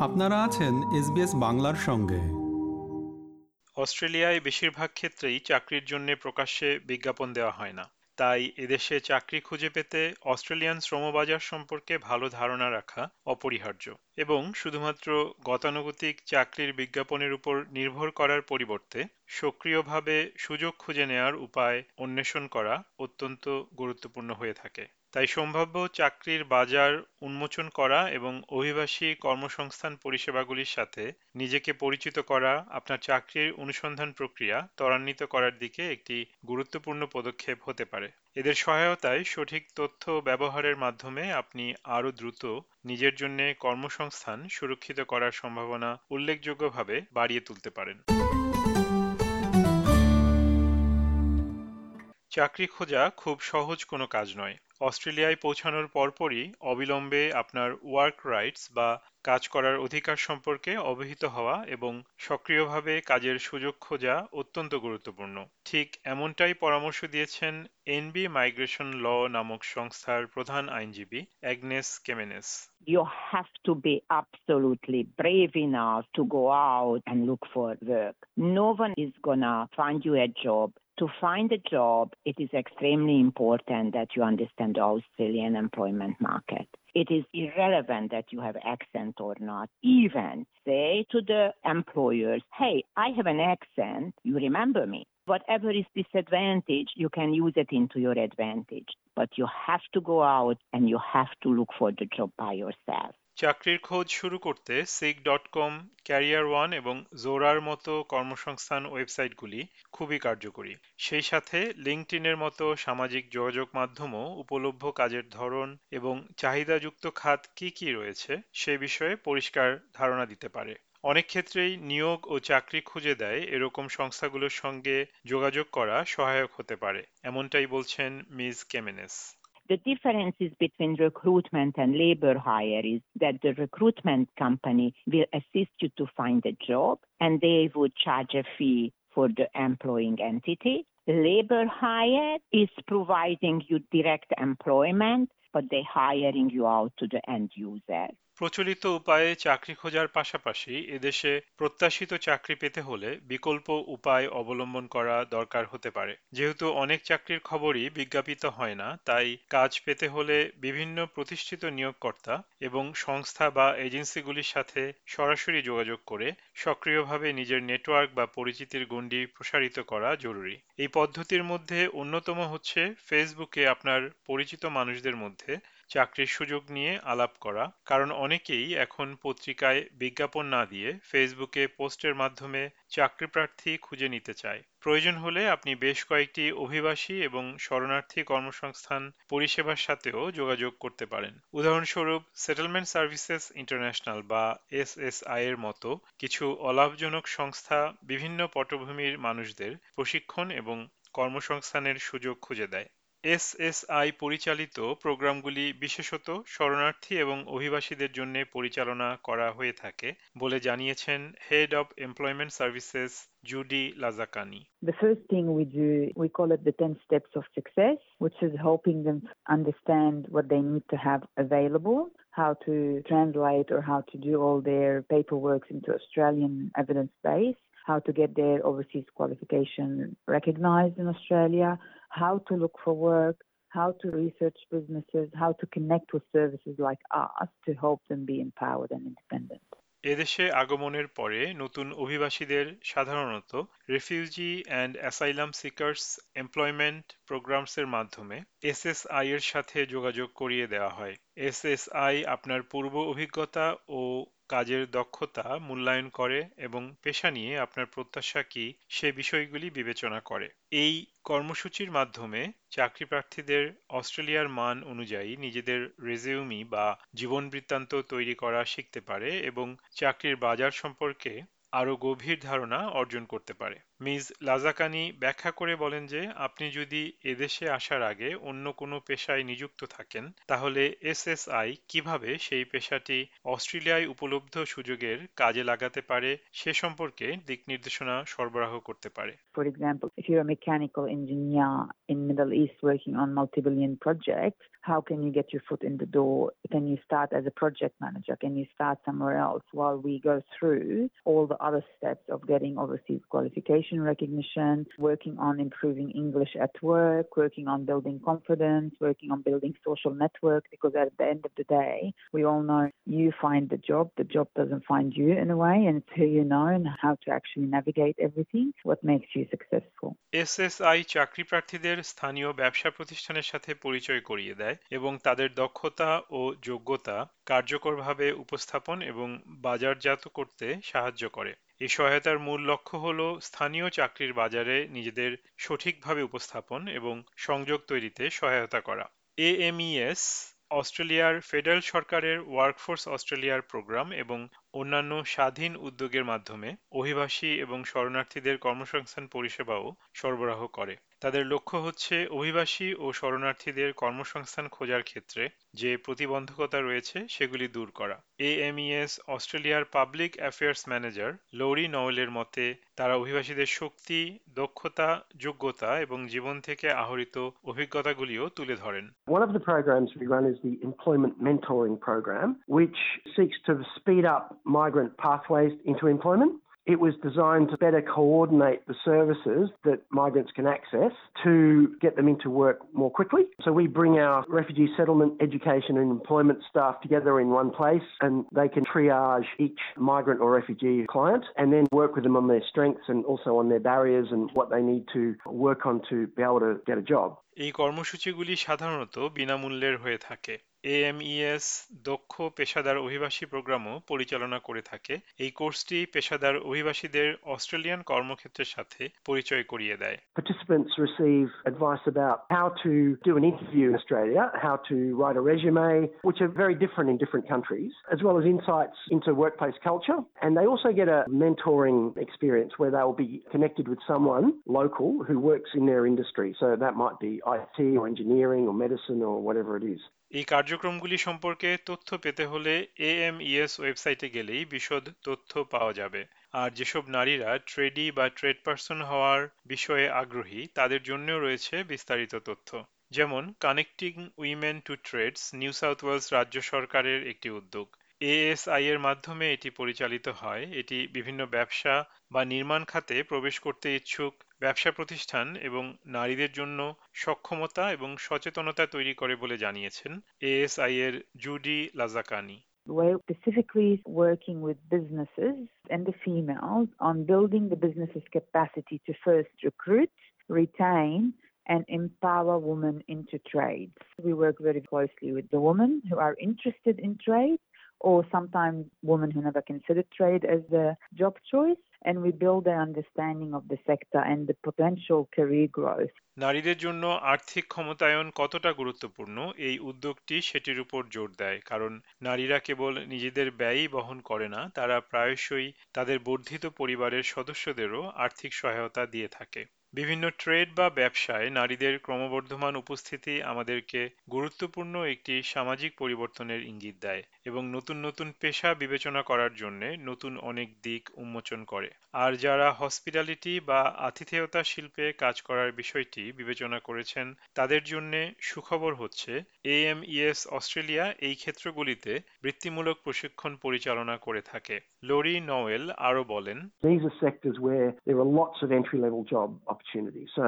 আপনারা আছেন এসবিএস বাংলার সঙ্গে। অস্ট্রেলিয়ায় বেশিরভাগ ক্ষেত্রেই চাকরির জন্য প্রকাশ্যে বিজ্ঞাপন দেওয়া হয় না। তাই এদেশে চাকরি খুঁজে পেতে অস্ট্রেলিয়ান শ্রমবাজার সম্পর্কে ভালো ধারণা রাখা অপরিহার্য এবং শুধুমাত্র গতানুগতিক চাকরির বিজ্ঞাপনের উপর নির্ভর করার পরিবর্তে সক্রিয়ভাবে সুযোগ খুঁজে নেয়ার উপায় অন্বেষণ করা অত্যন্ত গুরুত্বপূর্ণ হয়ে থাকে। তাই সম্ভাব্য চাকরির বাজার উন্মোচন করা এবং অভিবাসী কর্মসংস্থান পরিষেবাগুলির সাথে নিজেকে পরিচিত করা, আপনার চাকরির অনুসন্ধান প্রক্রিয়া ত্বরান্বিত করার দিকে একটি গুরুত্বপূর্ণ পদক্ষেপ হতে পারে। এদের সহায়তায় সঠিক তথ্য ব্যবহারের মাধ্যমে আপনি আরও দ্রুত নিজের জন্য কর্মসংস্থান সুরক্ষিত করার সম্ভাবনা উল্লেখযোগ্যভাবে বাড়িয়ে তুলতে পারেন। চাকরি খোঁজা খুব সহজ কোনো কাজ নয়। অস্ট্রেলিয়ায় পৌঁছানোর পরপরই অবিলম্বে আপনার ওয়ার্ক রাইটস বা কাজ করার অধিকার সম্পর্কে অবহিত হওয়া এবং সক্রিয়ভাবে কাজের সুযোগ খোঁজা অত্যন্ত গুরুত্বপূর্ণ। ঠিক এমনটাই পরামর্শ দিয়েছেন এনবি মাইগ্রেশন ল নামক সংস্থার প্রধান আইনজীবী Agnes Kemenes You have to be absolutely brave enough to go out and look for work. No one is gonna find you a job to find a job, it is extremely important that you understand the Australian employment market. It is irrelevant that you have accent or not. Even say to the employers, hey, I have an accent, you remember me. Whatever is disadvantage, you can use it into your advantage. But you have to go out and you have to look for the job by yourself. চাকরির খোঁজ শুরু করতে Seek dot com Career One এবং জোরার মতো কর্মসংস্থান ওয়েবসাইটগুলি খুবই কার্যকরী। সেই সাথে লিঙ্কটিনের মতো সামাজিক যোগাযোগ মাধ্যমও উপলভ্য কাজের ধরন এবং চাহিদাযুক্ত খাত কি কি রয়েছে সে বিষয়ে পরিষ্কার ধারণা দিতে পারে। অনেক ক্ষেত্রেই নিয়োগ ও চাকরি খুঁজে দেয় এরকম সংস্থাগুলোর সঙ্গে যোগাযোগ করা সহায়ক হতে পারে, এমনটাই বলছেন Miss Kemenes. The differences between recruitment and labor hire is that the recruitment company will assist you to find a job and they would charge a fee for the employing entity. Labor hire is providing you direct employment, but they're hiring you out to the end user. প্রচলিত উপায়ে চাকরি খোঁজার পাশাপাশি এদেশে প্রত্যাশিত চাকরি পেতে হলে বিকল্প উপায় অবলম্বন করা দরকার হতে পারে। যেহেতু অনেক চাকরির খবরই বিজ্ঞাপিত হয় না, তাই কাজ পেতে হলে বিভিন্ন প্রতিষ্ঠিত নিয়োগকর্তা এবং সংস্থা বা এজেন্সিগুলির সাথে সরাসরি যোগাযোগ করে সক্রিয়ভাবে নিজের নেটওয়ার্ক বা পরিচিতির গণ্ডি প্রসারিত করা জরুরি। এই পদ্ধতির মধ্যে অন্যতম হচ্ছে ফেসবুকে আপনার পরিচিত মানুষদের মধ্যে চাকরির সুযোগ নিয়ে আলাপ করা, কারণ অনেকেই এখন পত্রিকায় বিজ্ঞাপন না দিয়ে ফেসবুকে পোস্টের মাধ্যমে চাকরি প্রার্থী খুঁজে নিতে চায়। প্রয়োজন হলে আপনি বেশ কয়েকটি অভিবাসী এবং শরণার্থী কর্মসংস্থান পরিষেবার সাথেও যোগাযোগ করতে পারেন। উদাহরণস্বরূপ সেটেলমেন্ট সার্ভিসেস ইন্টারন্যাশনাল বা এসএসআই এর মতো কিছু অলাভজনক সংস্থা বিভিন্ন পটভূমির মানুষদের প্রশিক্ষণ এবং কর্মসংস্থানের সুযোগ খুঁজে দেয়। এসএসআই পরিচালিত প্রোগ্রামগুলি বিশেষত শরণার্থী এবং অভিবাসীদের জন্য পরিচালনা করা হয়ে থাকে বলে জানিয়েছেন head of employment services Judy লাজাকানি The first thing we do, we call it the 10 steps of success, which is helping them understand what they need to have available, how to translate or how to do all their paperwork into Australian evidence base, how to get their overseas qualification recognized in Australia, how to look for work, how to research businesses, how to connect with services like us to help them be empowered and independent. এদেশে আগমনের পরে নতুন অভিবাসীদের সাধারণত refugee and asylum seekers employment প্রোগ্রামসের মাধ্যমে SSI এর সাথে যোগাযোগ করিয়ে দেওয়া হয় এসএসআই আপনার পূর্ব অভিজ্ঞতা ও কাজের দক্ষতা মূল্যায়ন করে এবং পেশা নিয়ে আপনার প্রত্যাশা কি সে বিষয়গুলি বিবেচনা করে। এই কর্মসূচির মাধ্যমে চাকরি প্রার্থীদের অস্ট্রেলিয়ার মান অনুযায়ী নিজেদের রেজিউমি বা জীবন বৃত্তান্ত তৈরি করা শিখতে পারে এবং চাকরির বাজার সম্পর্কে আরও গভীর ধারণা অর্জন করতে পারে। মিস লাজাকানি ব্যাখ্যা করে বলেন যে আপনি যদি এদেশে আসার আগে অন্য কোনো পেশায় নিযুক্ত থাকেন তাহলে এসএসআই কীভাবে সেই পেশাটি অস্ট্রেলিয়ায় উপলব্ধ সুযোগের কাজে লাগাতে পারে সে সম্পর্কে দিক নির্দেশনা সরবরাহ করতে পারে For example, if you're a mechanical engineer in Middle East working on multi-billion projects, how can you get your foot in the door? Can you start as a project manager? Can you start somewhere else while we go through all the other steps of getting overseas qualification recognition, working on improving English at work, working on building confidence, working on building social network? Because at the end of the day, we all know you find the job, the job doesn't find you in a way, and it's who you know and how to actually navigate everything, what makes you successful. SSI চাকরি প্রার্থীদের স্থানীয় ব্যবসা প্রতিষ্ঠানের সাথে পরিচয় করিয়ে দেয় এবং তাদের দক্ষতা ও যোগ্যতা কার্যকরভাবে উপস্থাপন এবং বাজারজাত করতে সাহায্য করে এই সহায়তার মূল লক্ষ্য হল স্থানীয় চাকরির বাজারে নিজেদের সঠিকভাবে উপস্থাপন এবং সংযোগ তৈরিতে সহায়তা করা। এএমইএস অস্ট্রেলিয়ার ফেডারেল সরকারের ওয়ার্কফোর্স অস্ট্রেলিয়ার প্রোগ্রাম এবং অন্যান্য স্বাধীন উদ্যোগের মাধ্যমে অভিবাসী এবং শরণার্থীদের কর্মসংস্থান পরিষেবাও সরবরাহ করে। তাদের লক্ষ্য হচ্ছে অভিবাসী ও শরণার্থীদের কর্মসংস্থান খোঁজার ক্ষেত্রে যে প্রতিবন্ধকতা রয়েছে সেগুলি দূর করা। এএমইএস অস্ট্রেলিয়ার পাবলিক অ্যাফেয়ার্স ম্যানেজার লৌরি নওয়েলের মতে তারা অভিবাসীদের শক্তি দক্ষতা যোগ্যতা এবং জীবন থেকে আহরিত অভিজ্ঞতাগুলিও তুলে ধরেন। One of the programs we run is the Employment Mentoring Program, which seeks to speed up migrant pathways into employment. It was designed to better coordinate the services that migrants can access to get them into work more quickly. So we bring our refugee settlement, education and employment staff together in one place and they can triage each migrant or refugee client and then work with them on their strengths and also on their barriers and what they need to work on to be able to get a job. এই কর্মসূচিগুলি সাধারণত বিনামূল্যের হয়ে থাকে AMES দক্ষ পেশাদার অভিবাসী প্রোগ্রামও পরিচালনা করে থাকে এই কোর্সটি পেশাদার অভিবাসীদের অস্ট্রেলিয়ান কর্মক্ষেত্রের সাথে পরিচয় করিয়ে দেয় Participants receive advice about how to do an interview in Australia, how to write a resume, which are very different in different countries, as well as insights into workplace culture. And they also get a mentoring experience where they'll be connected with someone local who works in their industry. So that might be IT or engineering or medicine or whatever it is. এই কার্যক্রমগুলি সম্পর্কে তথ্য পেতে হলে AMES ওয়েবসাইটে গেলেই বিশদ তথ্য পাওয়া যাবে। আর যেসব নারীরা ট্রেডি বা ট্রেড পার্সন হওয়ার বিষয়ে আগ্রহী, তাদের জন্যও রয়েছে বিস্তারিত তথ্য। যেমন connecting women to trades New South Wales রাজ্য সরকারের একটি উদ্যোগ। এএসআই এর মাধ্যমে এটি পরিচালিত হয় এটি বিভিন্ন ব্যবসা বা নির্মাণ খাতে প্রবেশ করতে ইচ্ছুক ব্যবসা প্রতিষ্ঠান এবং নারীদের জন্য সক্ষমতা এবং সচেতনতা তৈরি করে বলে জানিয়েছেন এএসআই এর জুডি লাজাকানি We're specifically working with businesses and the females on building the business's capacity to first recruit, retain, and empower women into trades. We work very closely with the women who are interested in trade or sometimes women who never considered trade as a job choice. And we build their understanding of the sector and the potential career growth. নারীদের জন্য আর্থিক ক্ষমতায়ন কতটা গুরুত্বপূর্ণ এই উদ্যোগটি সেটির উপর জোর দেয়, কারণ নারীরা কেবল নিজেদের ব্যয়ই বহন করে না, তারা প্রায়শই তাদের বর্ধিত পরিবারের সদস্যদেরও আর্থিক সহায়তা দিয়ে থাকে বিভিন্ন ট্রেড বা ব্যবসায় নারীদের ক্রমবর্ধমান উপস্থিতি আমাদেরকে গুরুত্বপূর্ণ একটি সামাজিক পরিবর্তনের ইঙ্গিত দেয় এবং নতুন নতুন পেশা বিবেচনা করার জন্য নতুন অনেক দিক উন্মোচন করে আর যারা হসপিটালিটি বা আতিথেয়তা শিল্পে কাজ করার বিষয়টি বিবেচনা করেছেন, তাদের জন্য সুখবর হচ্ছে এএমইএস অস্ট্রেলিয়া এই ক্ষেত্রগুলিতে বৃত্তিমূলক প্রশিক্ষণ পরিচালনা করে থাকে লরি নোয়েল আরও বলেন, These are sectors where there are lots of entry level job opportunities. So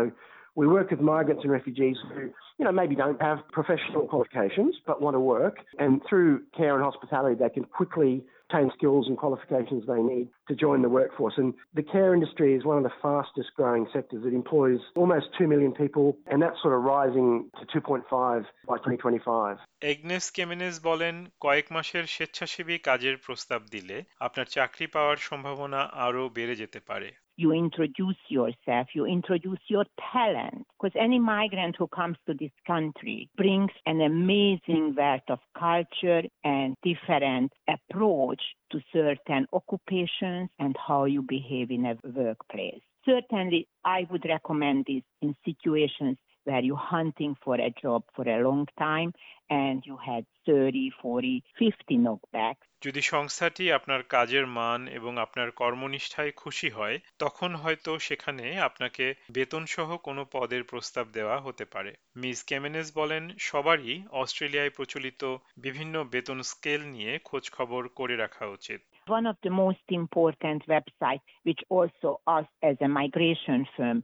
we work with migrants and refugees who, you know, maybe don't have professional qualifications but want to work. And through care and hospitality, they can quickly obtain skills and qualifications they need to join the workforce. And the care industry is one of the fastest growing sectors. It employs almost 2 million people, and that's sort of rising to 2.5 by 2025. Agnes কেমেনেস বলেন কয়েক মাসের স্বেচ্ছাসেবী কাজের প্রস্তাব দিলে আপনার চাকরি পাওয়ার সম্ভাবনা আরও বেড়ে যেতে পারে you introduce yourself, you introduce your talent. Because any migrant who comes to this country brings an amazing wealth of culture and different approach to certain occupations and how you behave in a workplace. Certainly, I would recommend this in situations where you're hunting for a job for a long time and you had 30, 40, 50 knockbacks. যদি সংস্থাটি আপনার কাজের মান এবং আপনার কর্মনিষ্ঠায় খুশি হয় তখন হয়তো সেখানে আপনাকে বেতন সহ কোনো পদের প্রস্তাব দেওয়া হতে পারে মিস কেমেনেস বলেন সবারই অস্ট্রেলিয়ায় প্রচলিত বিভিন্ন বেতন স্কেল নিয়ে খোঁজ খবর করে রাখা উচিত One of the most important websites, which also us as a migration firm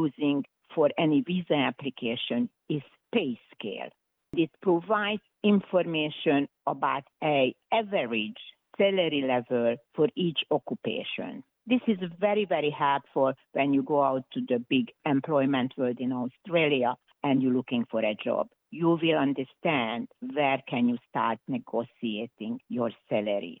using for any visa application is PayScale. It provides information about a average salary level for each occupation. This is very, very helpful when you go out to the big employment world in Australia and you're looking for a job. You will understand where can you start negotiating your salary.